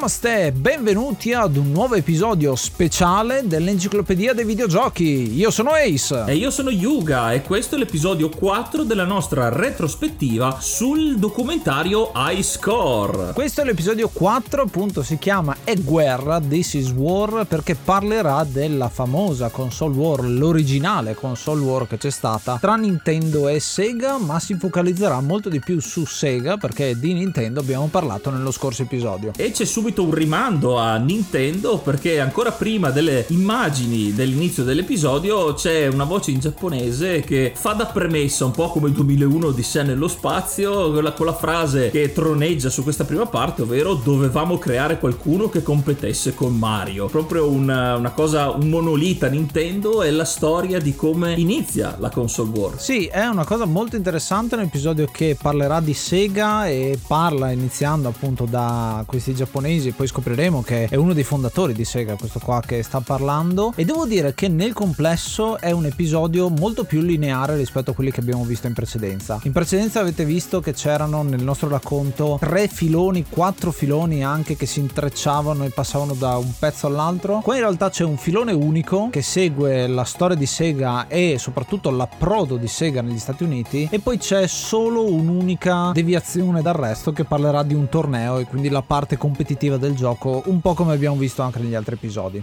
Namaste, benvenuti ad un nuovo episodio speciale dell'Enciclopedia dei Videogiochi. Io sono Ace. E io sono Yuga e questo è l'episodio 4 della nostra retrospettiva sul documentario iScore. Questo è l'episodio 4, appunto si chiama È guerra, This is War, perché parlerà della famosa console war, l'originale console war che c'è stata tra Nintendo e Sega, ma si focalizzerà molto di più su Sega perché di Nintendo abbiamo parlato nello scorso episodio. E c'è subito un rimando a Nintendo perché ancora prima delle immagini dell'inizio dell'episodio c'è una voce in giapponese che fa da premessa un po' come il 2001 di sé nello spazio con la, con la frase che troneggia su questa prima parte ovvero dovevamo creare qualcuno che competesse con Mario proprio una, una cosa un monolita Nintendo è la storia di come inizia la console war. Sì è una cosa molto interessante un episodio che parlerà di Sega e parla iniziando appunto da questi giapponesi giapponesi, poi scopriremo che è uno dei fondatori di Sega, questo qua che sta parlando. E devo dire che nel complesso è un episodio molto più lineare rispetto a quelli che abbiamo visto in precedenza. In precedenza avete visto che c'erano nel nostro racconto tre filoni, quattro filoni anche che si intrecciavano e passavano da un pezzo all'altro. Qua in realtà c'è un filone unico che segue la storia di Sega e soprattutto l'approdo di Sega negli Stati Uniti e poi c'è solo un'unica deviazione dal resto che parlerà di un torneo e quindi la parte competitiva del gioco, un po' come abbiamo visto anche negli altri episodi.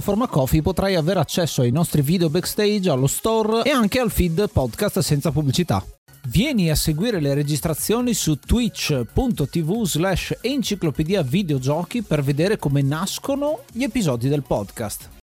Coffee potrai avere accesso ai nostri video backstage, allo store e anche al feed podcast senza pubblicità. Vieni a seguire le registrazioni su twitch.tv slash enciclopedia videogiochi per vedere come nascono gli episodi del podcast.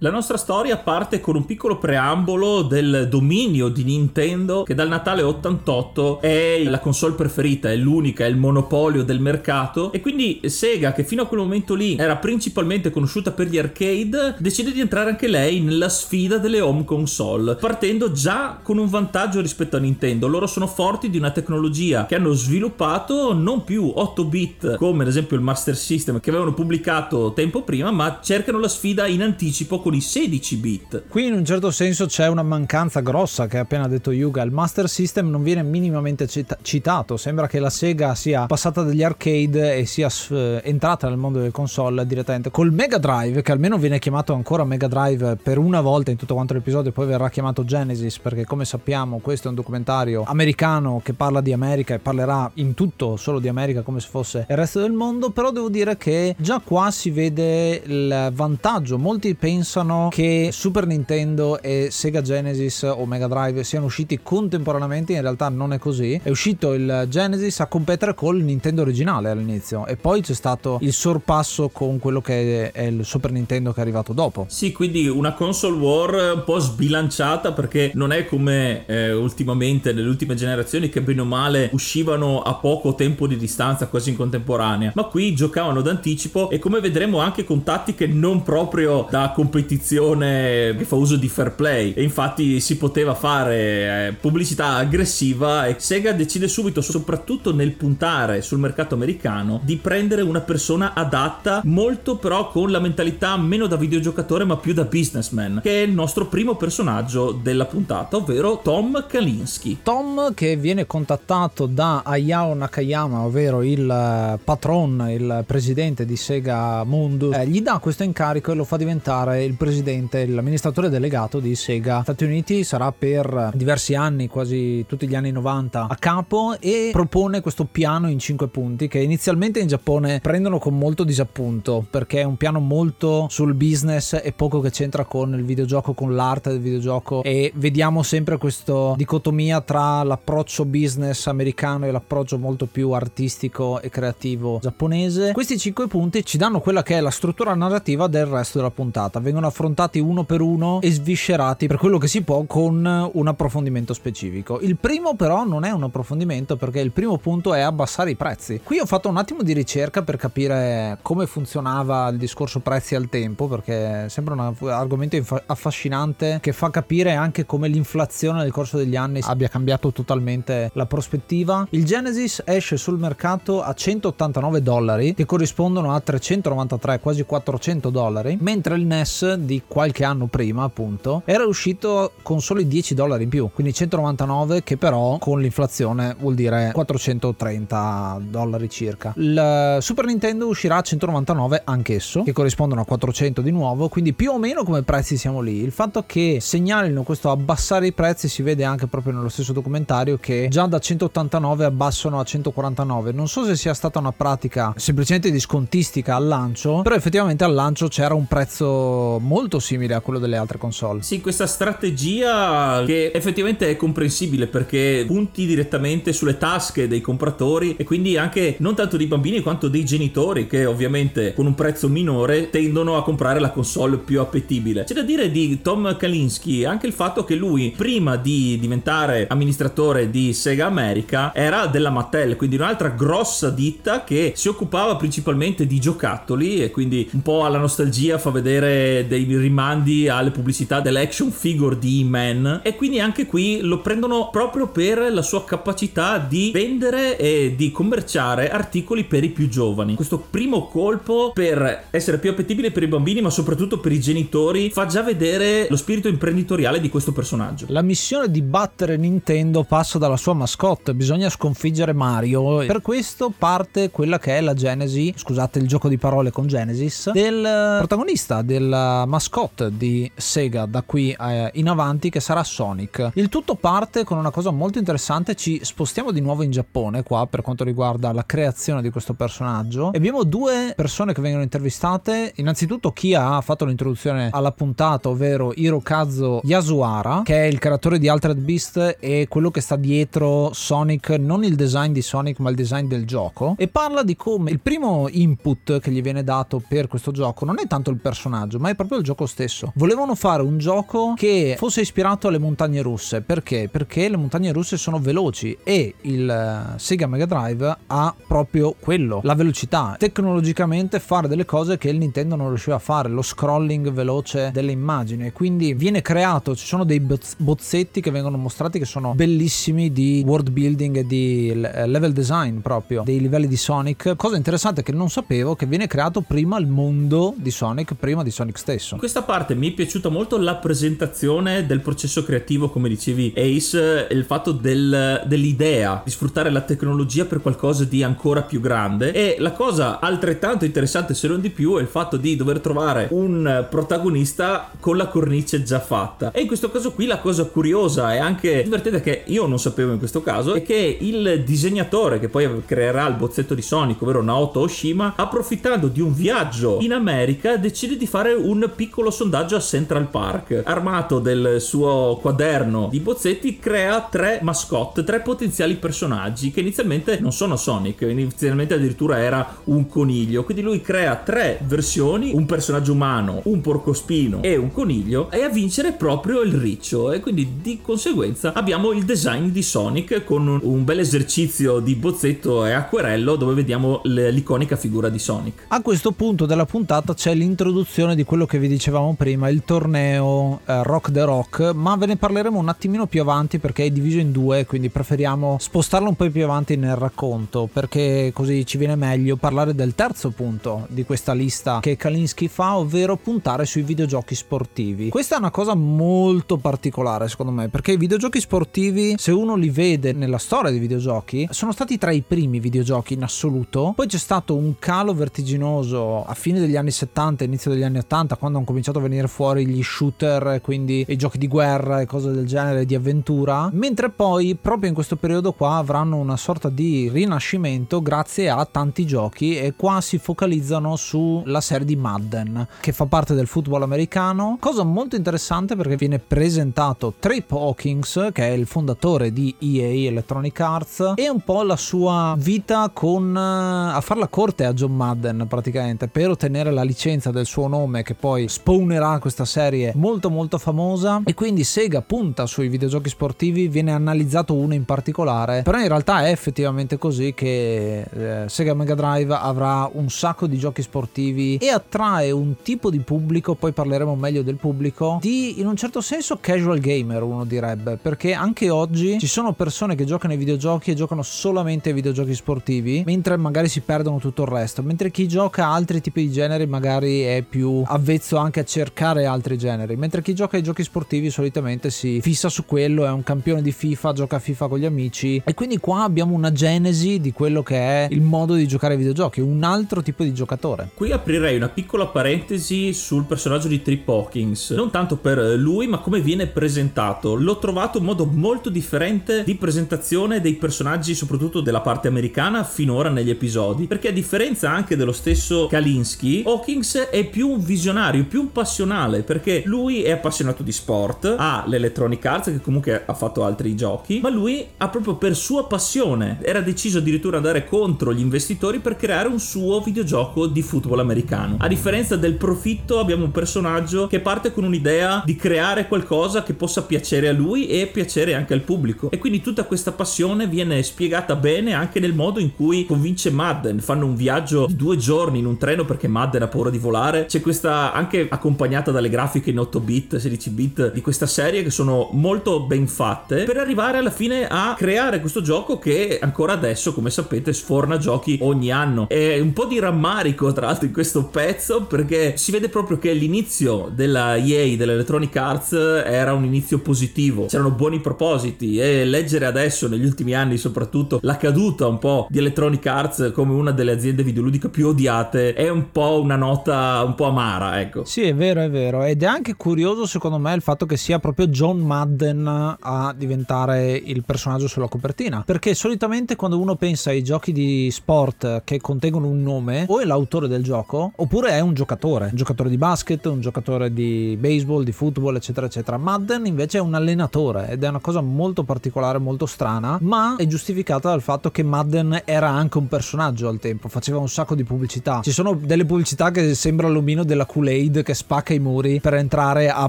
La nostra storia parte con un piccolo preambolo del dominio di Nintendo che dal Natale 88 è la console preferita, è l'unica, è il monopolio del mercato e quindi Sega che fino a quel momento lì era principalmente conosciuta per gli arcade decide di entrare anche lei nella sfida delle home console partendo già con un vantaggio rispetto a Nintendo. Loro sono forti di una tecnologia che hanno sviluppato non più 8 bit come ad esempio il Master System che avevano pubblicato tempo prima ma cercano la sfida in anticipo con i 16 bit. Qui in un certo senso c'è una mancanza grossa che ha appena detto Yuga, il Master System non viene minimamente cita- citato, sembra che la Sega sia passata dagli arcade e sia uh, entrata nel mondo delle console direttamente. Col Mega Drive, che almeno viene chiamato ancora Mega Drive per una volta in tutto quanto l'episodio, poi verrà chiamato Genesis perché come sappiamo questo è un documentario americano che parla di America e parlerà in tutto solo di America come se fosse il resto del mondo, però devo dire che già qua si vede il vantaggio, molti pensano pensano che Super Nintendo e Sega Genesis o Mega Drive siano usciti contemporaneamente, in realtà non è così. È uscito il Genesis a competere col Nintendo originale all'inizio e poi c'è stato il sorpasso con quello che è il Super Nintendo che è arrivato dopo. Sì, quindi una console war un po' sbilanciata perché non è come eh, ultimamente nelle ultime generazioni che bene o male uscivano a poco tempo di distanza, quasi in contemporanea, ma qui giocavano d'anticipo e come vedremo anche con tattiche non proprio da competizione competizione che fa uso di fair play e infatti si poteva fare eh, pubblicità aggressiva e Sega decide subito, soprattutto nel puntare sul mercato americano, di prendere una persona adatta, molto però con la mentalità meno da videogiocatore ma più da businessman, che è il nostro primo personaggio della puntata, ovvero Tom Kalinski. Tom che viene contattato da Hayao Nakayama, ovvero il eh, patron, il presidente di Sega Mundus, eh, gli dà questo incarico e lo fa diventare il presidente, l'amministratore delegato di Sega. Stati Uniti, sarà per diversi anni, quasi tutti gli anni 90 a capo e propone questo piano in 5 punti che inizialmente in Giappone prendono con molto disappunto perché è un piano molto sul business e poco che c'entra con il videogioco, con l'arte del videogioco. E vediamo sempre questa dicotomia tra l'approccio business americano e l'approccio molto più artistico e creativo giapponese. Questi 5 punti ci danno quella che è la struttura narrativa del resto della puntata, vengono affrontati uno per uno e sviscerati per quello che si può con un approfondimento specifico. Il primo però non è un approfondimento perché il primo punto è abbassare i prezzi. Qui ho fatto un attimo di ricerca per capire come funzionava il discorso prezzi al tempo perché sembra un argomento affascinante che fa capire anche come l'inflazione nel corso degli anni abbia cambiato totalmente la prospettiva. Il Genesis esce sul mercato a 189 dollari che corrispondono a 393 quasi 400 dollari mentre il NES di qualche anno prima appunto era uscito con soli 10 dollari in più quindi 199 che però con l'inflazione vuol dire 430 dollari circa. Il Super Nintendo uscirà a 199 anch'esso, che corrispondono a 400 di nuovo, quindi più o meno come prezzi siamo lì. Il fatto che segnalino questo abbassare i prezzi si vede anche proprio nello stesso documentario che già da 189 abbassano a 149. Non so se sia stata una pratica semplicemente di scontistica al lancio, però effettivamente al lancio c'era un prezzo molto simile a quello delle altre console. Sì, questa strategia che effettivamente è comprensibile perché punti direttamente sulle tasche dei compratori e quindi anche non tanto dei bambini quanto dei genitori che ovviamente con un prezzo minore tendono a comprare la console più appetibile. C'è da dire di Tom Kalinski anche il fatto che lui prima di diventare amministratore di Sega America era della Mattel, quindi un'altra grossa ditta che si occupava principalmente di giocattoli e quindi un po' alla nostalgia fa vedere dei rimandi alle pubblicità dell'action figure di E-Man e quindi anche qui lo prendono proprio per la sua capacità di vendere e di commerciare articoli per i più giovani. Questo primo colpo per essere più appetibile per i bambini, ma soprattutto per i genitori, fa già vedere lo spirito imprenditoriale di questo personaggio. La missione di battere Nintendo passa dalla sua mascotte, bisogna sconfiggere Mario. Per questo parte quella che è la genesi, scusate il gioco di parole con Genesis, del protagonista, della mascotte di Sega da qui eh, in avanti che sarà Sonic. Il tutto parte con una cosa molto interessante, ci spostiamo di nuovo in Giappone qua per quanto riguarda la creazione di questo personaggio. E abbiamo due persone che vengono intervistate. Innanzitutto chi ha fatto l'introduzione alla puntata, ovvero Hirokazu Yasuhara, che è il creatore di Altered Beast e quello che sta dietro Sonic, non il design di Sonic ma il design del gioco. E parla di come il primo input che gli viene dato per questo gioco non è tanto il personaggio ma è proprio il gioco stesso. Volevano fare un gioco che fosse ispirato alle montagne russe. Perché? Perché le montagne russe sono veloci e il eh, Sega Mega Drive ha proprio quello, la velocità. Tecnologicamente fare delle cose che il Nintendo non riusciva a fare, lo scrolling veloce delle immagini. Quindi viene creato, ci sono dei bozzetti che vengono mostrati che sono bellissimi di world building e di eh, level design proprio, dei livelli di Sonic. Cosa interessante che non sapevo che viene creato prima il mondo di Sonic, prima di Sonic stesso. In questa parte mi è piaciuta molto la presentazione del processo creativo, come dicevi Ace, il fatto del, dell'idea di sfruttare la tecnologia per qualcosa di ancora più grande. E la cosa altrettanto interessante se non di più è il fatto di dover trovare un protagonista con la cornice già fatta. E in questo caso qui la cosa curiosa e anche divertente che io non sapevo in questo caso è che il disegnatore che poi creerà il bozzetto di Sonic ovvero Naoto Oshima approfittando di un viaggio in America decide di fare un piccolo sondaggio a Central Park armato del suo quaderno di bozzetti crea tre mascotte tre potenziali personaggi che inizialmente non sono Sonic inizialmente addirittura era un coniglio. Quindi lui crea tre versioni, un personaggio umano, un porcospino e un coniglio e a vincere proprio il riccio e quindi di conseguenza abbiamo il design di Sonic con un bel esercizio di bozzetto e acquerello dove vediamo l'iconica figura di Sonic. A questo punto della puntata c'è l'introduzione di quello che che vi dicevamo prima, il torneo eh, Rock the Rock, ma ve ne parleremo un attimino più avanti perché è diviso in due, quindi preferiamo spostarlo un po' più avanti nel racconto perché così ci viene meglio parlare del terzo punto di questa lista che Kalinsky fa, ovvero puntare sui videogiochi sportivi. Questa è una cosa molto particolare secondo me perché i videogiochi sportivi, se uno li vede nella storia dei videogiochi, sono stati tra i primi videogiochi in assoluto, poi c'è stato un calo vertiginoso a fine degli anni 70, inizio degli anni 80, quando hanno cominciato a venire fuori gli shooter, quindi i giochi di guerra e cose del genere, di avventura, mentre poi proprio in questo periodo qua avranno una sorta di rinascimento grazie a tanti giochi e qua si focalizzano sulla serie di Madden, che fa parte del football americano, cosa molto interessante perché viene presentato Trip Hawkins, che è il fondatore di EA Electronic Arts, e un po' la sua vita con a far la corte a John Madden praticamente per ottenere la licenza del suo nome che poi spawnerà questa serie molto molto famosa. E quindi Sega punta sui videogiochi sportivi viene analizzato uno in particolare però in realtà è effettivamente così che eh, Sega Mega Drive avrà un sacco di giochi sportivi e attrae un tipo di pubblico poi parleremo meglio del pubblico di in un certo senso casual gamer uno direbbe. Perché anche oggi ci sono persone che giocano ai videogiochi e giocano solamente ai videogiochi sportivi mentre magari si perdono tutto il resto. Mentre chi gioca altri tipi di generi magari è più avvezzo anche a cercare altri generi, mentre chi gioca ai giochi sportivi solitamente si fissa su quello, è un campione di FIFA, gioca a FIFA con gli amici e quindi qua abbiamo una genesi di quello che è il modo di giocare ai videogiochi, un altro tipo di giocatore. Qui aprirei una piccola parentesi sul personaggio di Trip Hawkins, non tanto per lui ma come viene presentato. L'ho trovato un modo molto differente di presentazione dei personaggi soprattutto della parte americana finora negli episodi, perché a differenza anche dello stesso Kalinsky, Hawkins è più un visionario, più un passionale, perché lui è appassionato di sport, ha l'Electronic Arts che comunque ha fatto altri giochi, ma lui ha proprio per sua passione, era deciso addirittura ad andare contro gli investitori per creare un suo videogioco di football americano. A differenza del profitto abbiamo un personaggio che parte con un'idea di creare qualcosa che possa piacere a lui e piacere anche al pubblico. E quindi tutta questa passione viene spiegata bene anche nel modo in cui convince Madden. Fanno un viaggio di due giorni in un treno perché Madden ha paura di volare. C'è questa anche accompagnata dalle grafiche in 8 bit, 16 bit di questa serie che sono molto ben fatte per arrivare alla fine a creare questo gioco che ancora adesso, come sapete, sforna giochi ogni anno. È un po' di rammarico tra l'altro in questo pezzo perché si vede proprio che l'inizio della EA, dell'Electronic Arts, era un inizio positivo. C'erano buoni propositi e leggere adesso, negli ultimi anni soprattutto, la caduta un po' di Electronic Arts come una delle aziende videoludiche più odiate è un po' una nota un po' amara, ecco. Sì, è vero, è vero. Ed è anche curioso secondo me il fatto che sia proprio John Madden a diventare il personaggio sulla copertina. Perché solitamente quando uno pensa ai giochi di sport che contengono un nome, o è l'autore del gioco, oppure è un giocatore. Un giocatore di basket, un giocatore di baseball, di football, eccetera, eccetera. Madden invece è un allenatore ed è una cosa molto particolare, molto strana, ma è giustificata dal fatto che Madden era anche un personaggio al tempo, faceva un sacco di pubblicità. Ci sono delle pubblicità che sembra l'omino della Kool-Aid che spacca i muri per entrare a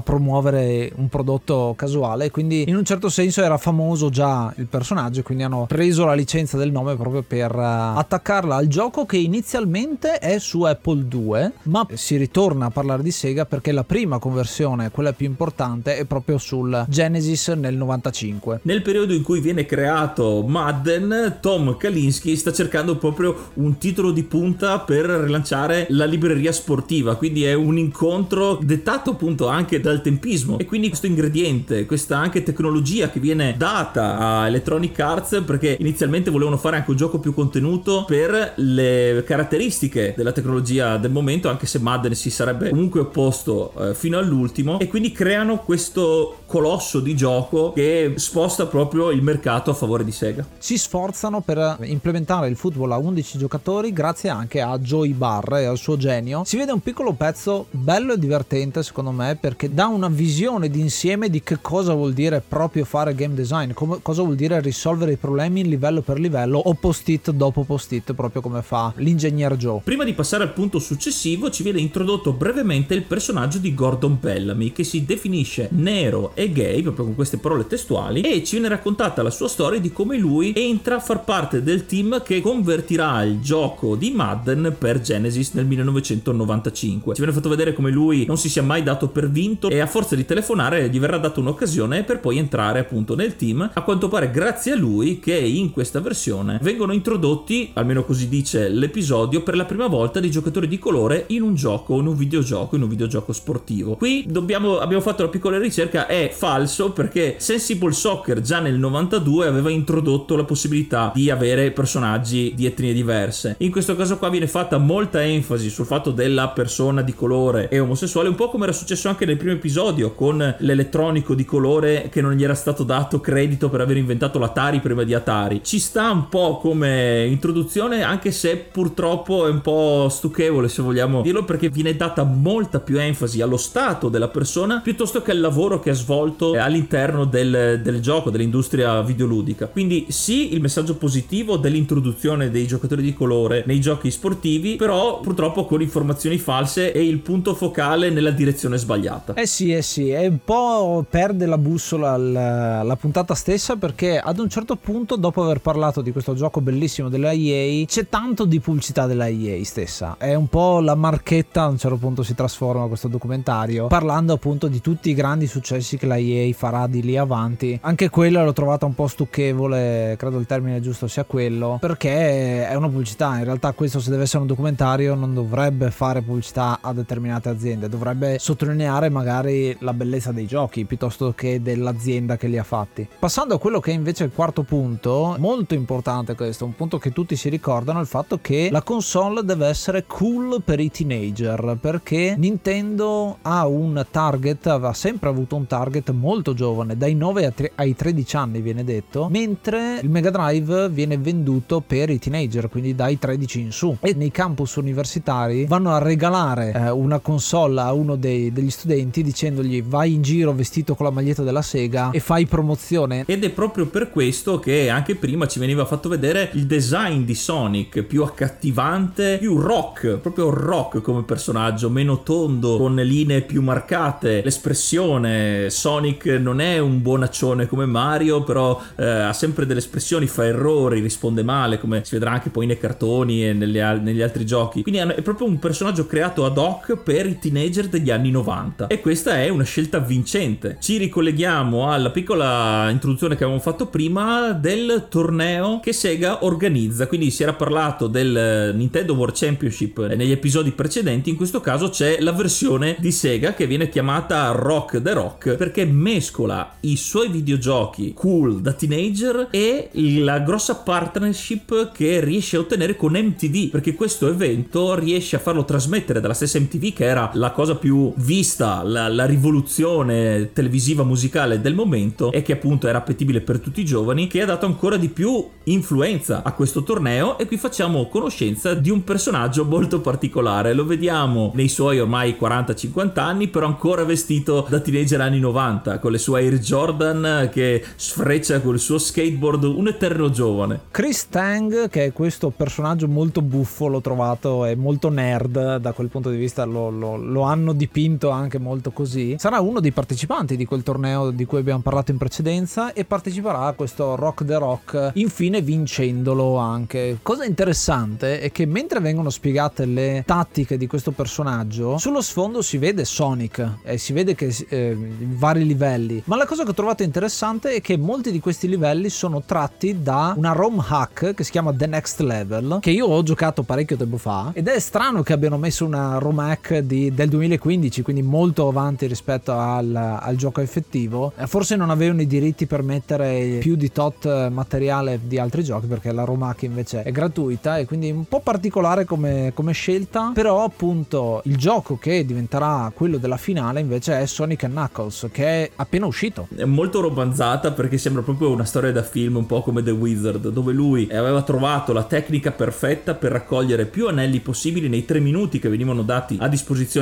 promuovere un prodotto casuale, quindi in un certo senso era famoso già il personaggio, quindi hanno preso la licenza del nome proprio per eh, attaccarla al gioco che inizialmente è su Apple 2, ma si ritorna a parlare di Sega perché la prima conversione, quella più importante, è proprio sul Genesis nel 95. Nel periodo in cui viene creato Madden, Tom Kalinski sta cercando proprio un titolo di punta per rilanciare la libreria sportiva, quindi è un incontro dettato appunto anche dal tempismo e quindi questo ingrediente, questa anche tecnologia che viene data a Electronic Arts perché inizialmente volevano fare anche un gioco più contenuto per le caratteristiche della tecnologia del momento, anche se Madden si sarebbe comunque opposto eh, fino all'ultimo e quindi creano questo colosso di gioco che sposta proprio il mercato a favore di Sega. Si sforzano per implementare il football a 11 giocatori grazie anche a Joey Barr e al suo genio. Si vede un piccolo pezzo bello e divertente secondo me perché dà una visione d'insieme di che cosa vuol dire proprio fare game design, come, cosa vuol dire risolvere i problemi livello per livello o post-it dopo post-it proprio come fa l'ingegner Joe. Prima di passare al punto successivo ci viene introdotto brevemente il personaggio di Gordon Bellamy che si definisce nero e gay proprio con queste parole testuali e ci viene raccontata la sua storia di come lui entra a far parte del team che convertirà il gioco di Madden per Genesis nel 1995. Ci viene fatto vedere vedere come lui non si sia mai dato per vinto e a forza di telefonare gli verrà data un'occasione per poi entrare appunto nel team. A quanto pare grazie a lui che in questa versione vengono introdotti, almeno così dice l'episodio, per la prima volta dei giocatori di colore in un gioco, in un videogioco, in un videogioco sportivo. Qui dobbiamo, abbiamo fatto una piccola ricerca, è falso perché Sensible Soccer già nel 92 aveva introdotto la possibilità di avere personaggi di etnie diverse. In questo caso qua viene fatta molta enfasi sul fatto della persona di colore e omosessuale, un po' come era successo anche nel primo episodio con l'elettronico di colore che non gli era stato dato credito per aver inventato l'Atari prima di Atari. Ci sta un po' come introduzione, anche se purtroppo è un po' stucchevole se vogliamo dirlo, perché viene data molta più enfasi allo stato della persona piuttosto che al lavoro che ha svolto all'interno del, del gioco, dell'industria videoludica. Quindi sì, il messaggio positivo dell'introduzione dei giocatori di colore nei giochi sportivi, però purtroppo con informazioni false e il punto focale nella direzione sbagliata. Eh sì, eh sì, è un po' perde la bussola la, la puntata stessa perché ad un certo punto, dopo aver parlato di questo gioco bellissimo della EA, c'è tanto di pubblicità della EA stessa. È un po' la marchetta, a un certo punto si trasforma questo documentario, parlando appunto di tutti i grandi successi che la EA farà di lì avanti. Anche quella l'ho trovata un po' stucchevole, credo il termine giusto sia quello, perché è una pubblicità. In realtà questo se deve essere un documentario non dovrebbe fare pubblicità a determinate aziende, dovrebbe sottolineare magari la bellezza dei giochi piuttosto che dell'azienda che li ha fatti. Passando a quello che è invece il quarto punto, molto importante questo, un punto che tutti si ricordano, il fatto che la console deve essere cool per i teenager, perché Nintendo ha un target, ha sempre avuto un target molto giovane, dai 9 ai 13 anni viene detto, mentre il Mega Drive viene venduto per i teenager, quindi dai 13 in su. E nei campus universitari vanno a regalare eh, una console a uno dei, degli studenti dicendogli vai in giro vestito con la maglietta della Sega e fai promozione. Ed è proprio per questo che anche prima ci veniva fatto vedere il design di Sonic più accattivante, più rock, proprio rock come personaggio, meno tondo, con linee più marcate. L'espressione Sonic non è un buonaccione come Mario, però eh, ha sempre delle espressioni, fa errori, risponde male, come si vedrà anche poi nei cartoni e negli, negli altri giochi. Quindi è proprio un personaggio creato ad hoc per i teenager degli anni 90. E questa è una scelta vincente. Ci ricolleghiamo alla piccola introduzione che avevamo fatto prima del torneo che Sega organizza. Quindi si era parlato del Nintendo World Championship negli episodi precedenti. In questo caso c'è la versione di Sega che viene chiamata Rock the Rock perché mescola i suoi videogiochi cool da teenager e la grossa partnership che riesce a ottenere con MTV perché questo evento riesce a farlo trasmettere dalla stessa MTV che era la cosa più vista, la, la rivoluzione televisiva musicale del momento e che appunto era appetibile per tutti i giovani che ha dato ancora di più influenza a questo torneo. E qui facciamo conoscenza di un personaggio molto particolare. Lo vediamo nei suoi ormai 40-50 anni però ancora vestito da teenager anni 90 con le sue Air Jordan che sfreccia col suo skateboard un eterno giovane. Chris Tang che è questo personaggio molto buffo l'ho trovato e molto nerd da quel punto di vista lo, lo, lo hanno dipinto anche molto così sarà uno dei partecipanti di quel torneo di cui abbiamo parlato in precedenza e parteciperà a questo Rock the Rock, infine vincendolo anche. Cosa interessante è che mentre vengono spiegate le tattiche di questo personaggio, sullo sfondo si vede Sonic e si vede che eh, vari livelli, ma la cosa che ho trovato interessante è che molti di questi livelli sono tratti da una ROM hack che si chiama The Next Level, che io ho giocato parecchio tempo fa ed è strano che abbiano messo una ROM hack di, del 2015, quindi molto avanti rispetto al, al gioco effettivo. Eh, forse non avevano i diritti per mettere più di tot materiale di altri giochi perché la Romac invece è gratuita e quindi un po' particolare come, come scelta però appunto il gioco che diventerà quello della finale invece è Sonic Knuckles che è appena uscito è molto romanzata perché sembra proprio una storia da film un po' come The Wizard dove lui aveva trovato la tecnica perfetta per raccogliere più anelli possibili nei tre minuti che venivano dati a disposizione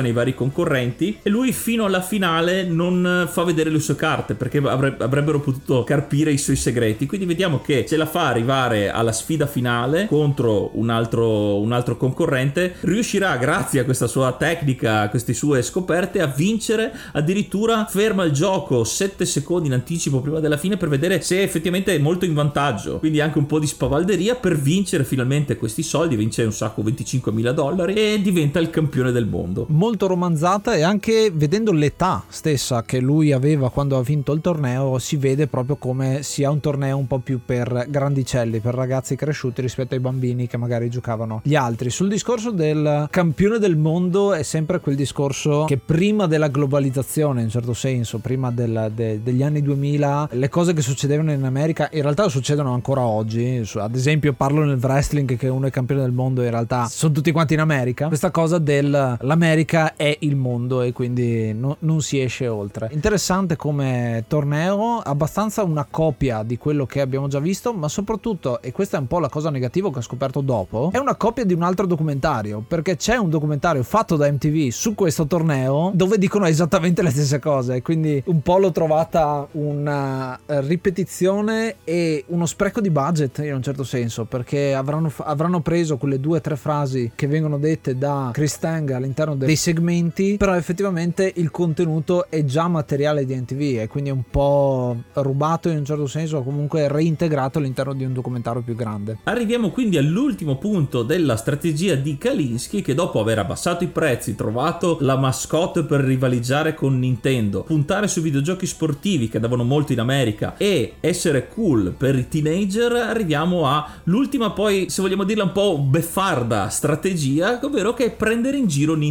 ai vari concorrenti e lui fino alla finale non fa vedere le sue carte perché avrebbero potuto carpire i suoi segreti. Quindi vediamo che ce la fa arrivare alla sfida finale contro un altro, un altro concorrente. Riuscirà, grazie a questa sua tecnica, a queste sue scoperte, a vincere. Addirittura ferma il gioco 7 secondi in anticipo prima della fine per vedere se effettivamente è molto in vantaggio. Quindi anche un po' di spavalderia per vincere finalmente questi soldi. Vince un sacco 25 mila dollari e diventa il campione del mondo mondo. Molto romanzata e anche vedendo l'età stessa che lui aveva quando ha vinto il torneo si vede proprio come sia un torneo un po' più per grandicelli, per ragazzi cresciuti rispetto ai bambini che magari giocavano gli altri. Sul discorso del campione del mondo è sempre quel discorso che prima della globalizzazione in certo senso, prima del, de, degli anni 2000, le cose che succedevano in America in realtà succedono ancora oggi. Ad esempio parlo nel wrestling che uno è campione del mondo in realtà sono tutti quanti in America. Questa cosa dell'America è il mondo e quindi no, non si esce oltre. Interessante come torneo, abbastanza una copia di quello che abbiamo già visto, ma soprattutto, e questa è un po' la cosa negativa che ho scoperto dopo, è una copia di un altro documentario, perché c'è un documentario fatto da MTV su questo torneo dove dicono esattamente le stesse cose, quindi un po' l'ho trovata una eh, ripetizione e uno spreco di budget in un certo senso, perché avranno, avranno preso quelle due o tre frasi che vengono dette da Chris Tang all'interno dei segmenti, però effettivamente il contenuto è già materiale di NTV e quindi è un po' rubato in un certo senso o comunque reintegrato all'interno di un documentario più grande. Arriviamo quindi all'ultimo punto della strategia di Kalinsky che dopo aver abbassato i prezzi, trovato la mascotte per rivalizzare con Nintendo, puntare su videogiochi sportivi che davano molto in America e essere cool per i teenager, arriviamo all'ultima poi, se vogliamo dirla un po' beffarda strategia, ovvero che è prendere in giro Nintendo.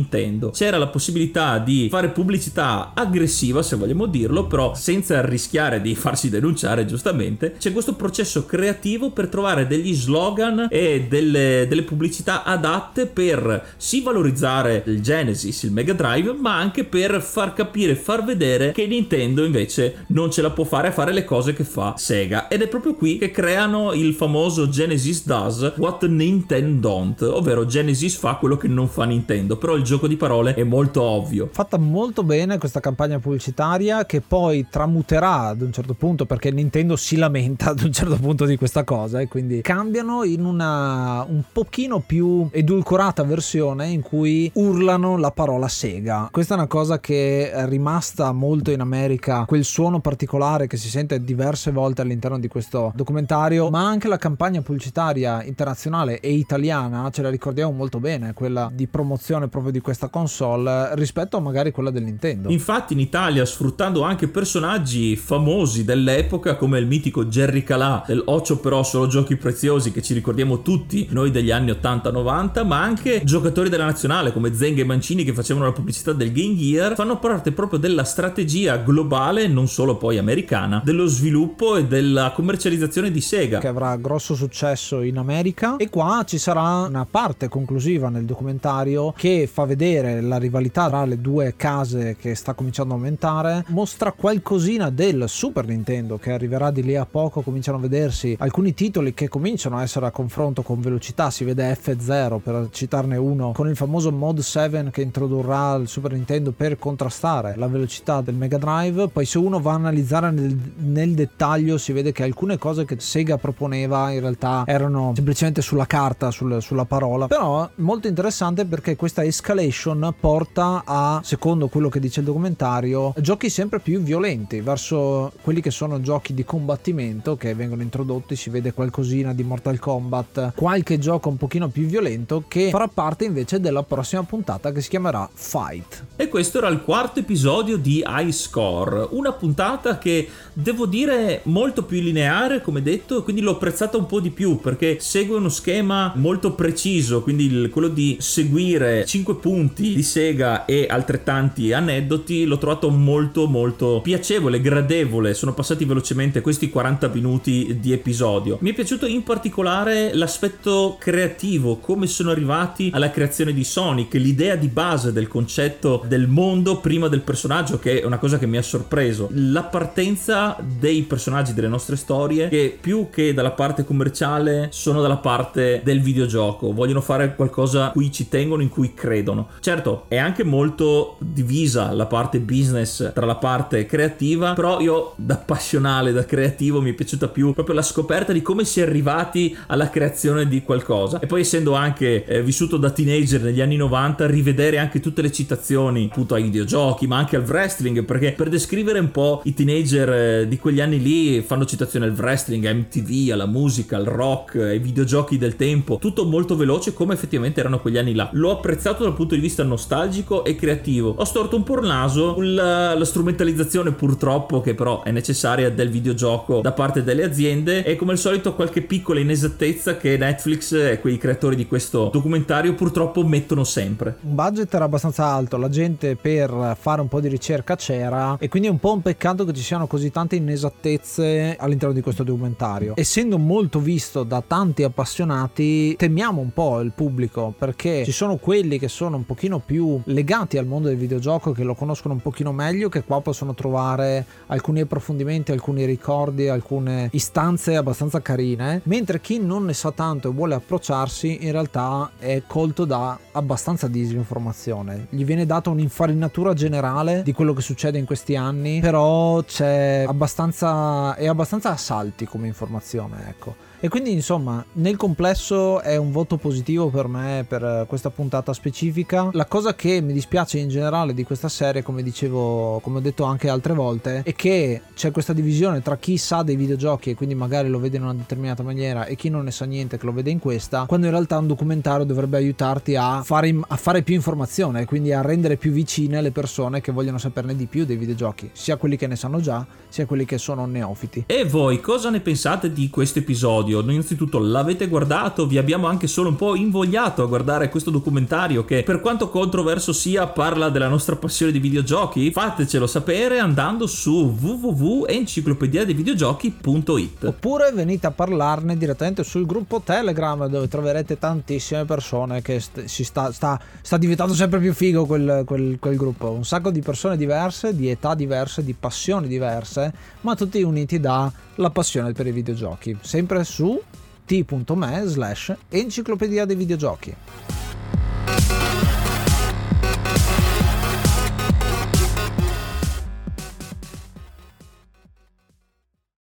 C'era la possibilità di fare pubblicità aggressiva, se vogliamo dirlo, però senza rischiare di farsi denunciare, giustamente. C'è questo processo creativo per trovare degli slogan e delle, delle pubblicità adatte per sì valorizzare il Genesis, il Mega Drive, ma anche per far capire, far vedere che Nintendo invece non ce la può fare a fare le cose che fa Sega. Ed è proprio qui che creano il famoso Genesis does what Nintendo don't, ovvero Genesis fa quello che non fa Nintendo, però il gioco di parole è molto ovvio. Fatta molto bene questa campagna pubblicitaria che poi tramuterà ad un certo punto perché Nintendo si lamenta ad un certo punto di questa cosa e quindi cambiano in una un pochino più edulcorata versione in cui urlano la parola Sega. Questa è una cosa che è rimasta molto in America, quel suono particolare che si sente diverse volte all'interno di questo documentario, ma anche la campagna pubblicitaria internazionale e italiana ce la ricordiamo molto bene, quella di promozione proprio di questa console rispetto a magari quella del Nintendo. Infatti in Italia sfruttando anche personaggi famosi dell'epoca come il mitico Jerry Calà del Occio però solo giochi preziosi che ci ricordiamo tutti noi degli anni 80-90 ma anche giocatori della nazionale come Zenga e Mancini che facevano la pubblicità del Game Gear fanno parte proprio della strategia globale non solo poi americana dello sviluppo e della commercializzazione di Sega che avrà grosso successo in America e qua ci sarà una parte conclusiva nel documentario che fa vedere la rivalità tra le due case che sta cominciando a aumentare mostra qualcosina del Super Nintendo che arriverà di lì a poco cominciano a vedersi alcuni titoli che cominciano a essere a confronto con velocità. Si vede F0 per citarne uno con il famoso Mod 7 che introdurrà il Super Nintendo per contrastare la velocità del Mega Drive. Poi se uno va a analizzare nel, nel dettaglio si vede che alcune cose che Sega proponeva in realtà erano semplicemente sulla carta sul, sulla parola. Però molto interessante perché questa escalation porta a secondo quello che dice il documentario giochi sempre più violenti verso quelli che sono giochi di combattimento che vengono introdotti si vede qualcosina di Mortal Kombat qualche gioco un pochino più violento che farà parte invece della prossima puntata che si chiamerà Fight. E questo era il quarto episodio di High Score una puntata che devo dire molto più lineare come detto quindi l'ho apprezzata un po' di più perché segue uno schema molto preciso quindi quello di seguire 5 punti di Sega e altrettanti aneddoti l'ho trovato molto molto piacevole, gradevole. Sono passati velocemente questi 40 minuti di episodio. Mi è piaciuto in particolare l'aspetto creativo, come sono arrivati alla creazione di Sonic, l'idea di base del concetto del mondo prima del personaggio, che è una cosa che mi ha sorpreso. La partenza dei personaggi delle nostre storie, che più che dalla parte commerciale sono dalla parte del videogioco, vogliono fare qualcosa cui ci tengono, in cui credono. Certo, è anche molto divisa la parte business tra la parte creativa, però io da passionale, da creativo mi è piaciuta più proprio la scoperta di come si è arrivati alla creazione di qualcosa. E poi essendo anche eh, vissuto da teenager negli anni 90, rivedere anche tutte le citazioni appunto ai videogiochi, ma anche al wrestling, perché per descrivere un po' i teenager eh, di quegli anni lì fanno citazioni al wrestling, a MTV, alla musica, al rock, ai videogiochi del tempo, tutto molto veloce come effettivamente erano quegli anni là. L'ho apprezzato dal punto di vista nostalgico e creativo. Ho storto un po' il naso sulla strumentalizzazione purtroppo che però è necessaria del videogioco da parte delle aziende e come al solito qualche piccola inesattezza che Netflix e quei creatori di questo documentario purtroppo mettono sempre. Un budget era abbastanza alto, la gente per fare un po' di ricerca c'era e quindi è un po' un peccato che ci siano così tante inesattezze all'interno di questo documentario. Essendo molto visto da tanti appassionati, temiamo un po' il pubblico perché ci sono quelli che sono un pochino più legati al mondo del videogioco, che lo conoscono un pochino meglio, che qua possono trovare alcuni approfondimenti, alcuni ricordi, alcune istanze abbastanza carine, mentre chi non ne sa tanto e vuole approcciarsi in realtà è colto da abbastanza disinformazione. Gli viene data un'infarinatura generale di quello che succede in questi anni, però c'è abbastanza è abbastanza a salti come informazione, ecco. E quindi insomma nel complesso è un voto positivo per me per questa puntata specifica. La cosa che mi dispiace in generale di questa serie, come dicevo, come ho detto anche altre volte, è che c'è questa divisione tra chi sa dei videogiochi e quindi magari lo vede in una determinata maniera e chi non ne sa niente che lo vede in questa, quando in realtà un documentario dovrebbe aiutarti a fare, a fare più informazione, quindi a rendere più vicine le persone che vogliono saperne di più dei videogiochi, sia quelli che ne sanno già, sia quelli che sono neofiti. E voi cosa ne pensate di questo episodio? Episodio. Innanzitutto l'avete guardato, vi abbiamo anche solo un po' invogliato a guardare questo documentario che per quanto controverso sia parla della nostra passione di videogiochi? Fatecelo sapere andando su www.enciclopediadevideogiochi.it Oppure venite a parlarne direttamente sul gruppo Telegram dove troverete tantissime persone che st- si sta, sta, sta, diventando sempre più figo quel, quel, quel gruppo. Un sacco di persone diverse, di età diverse, di passioni diverse, ma tutti uniti da la passione per i videogiochi. Sempre su t.me slash enciclopedia dei videogiochi.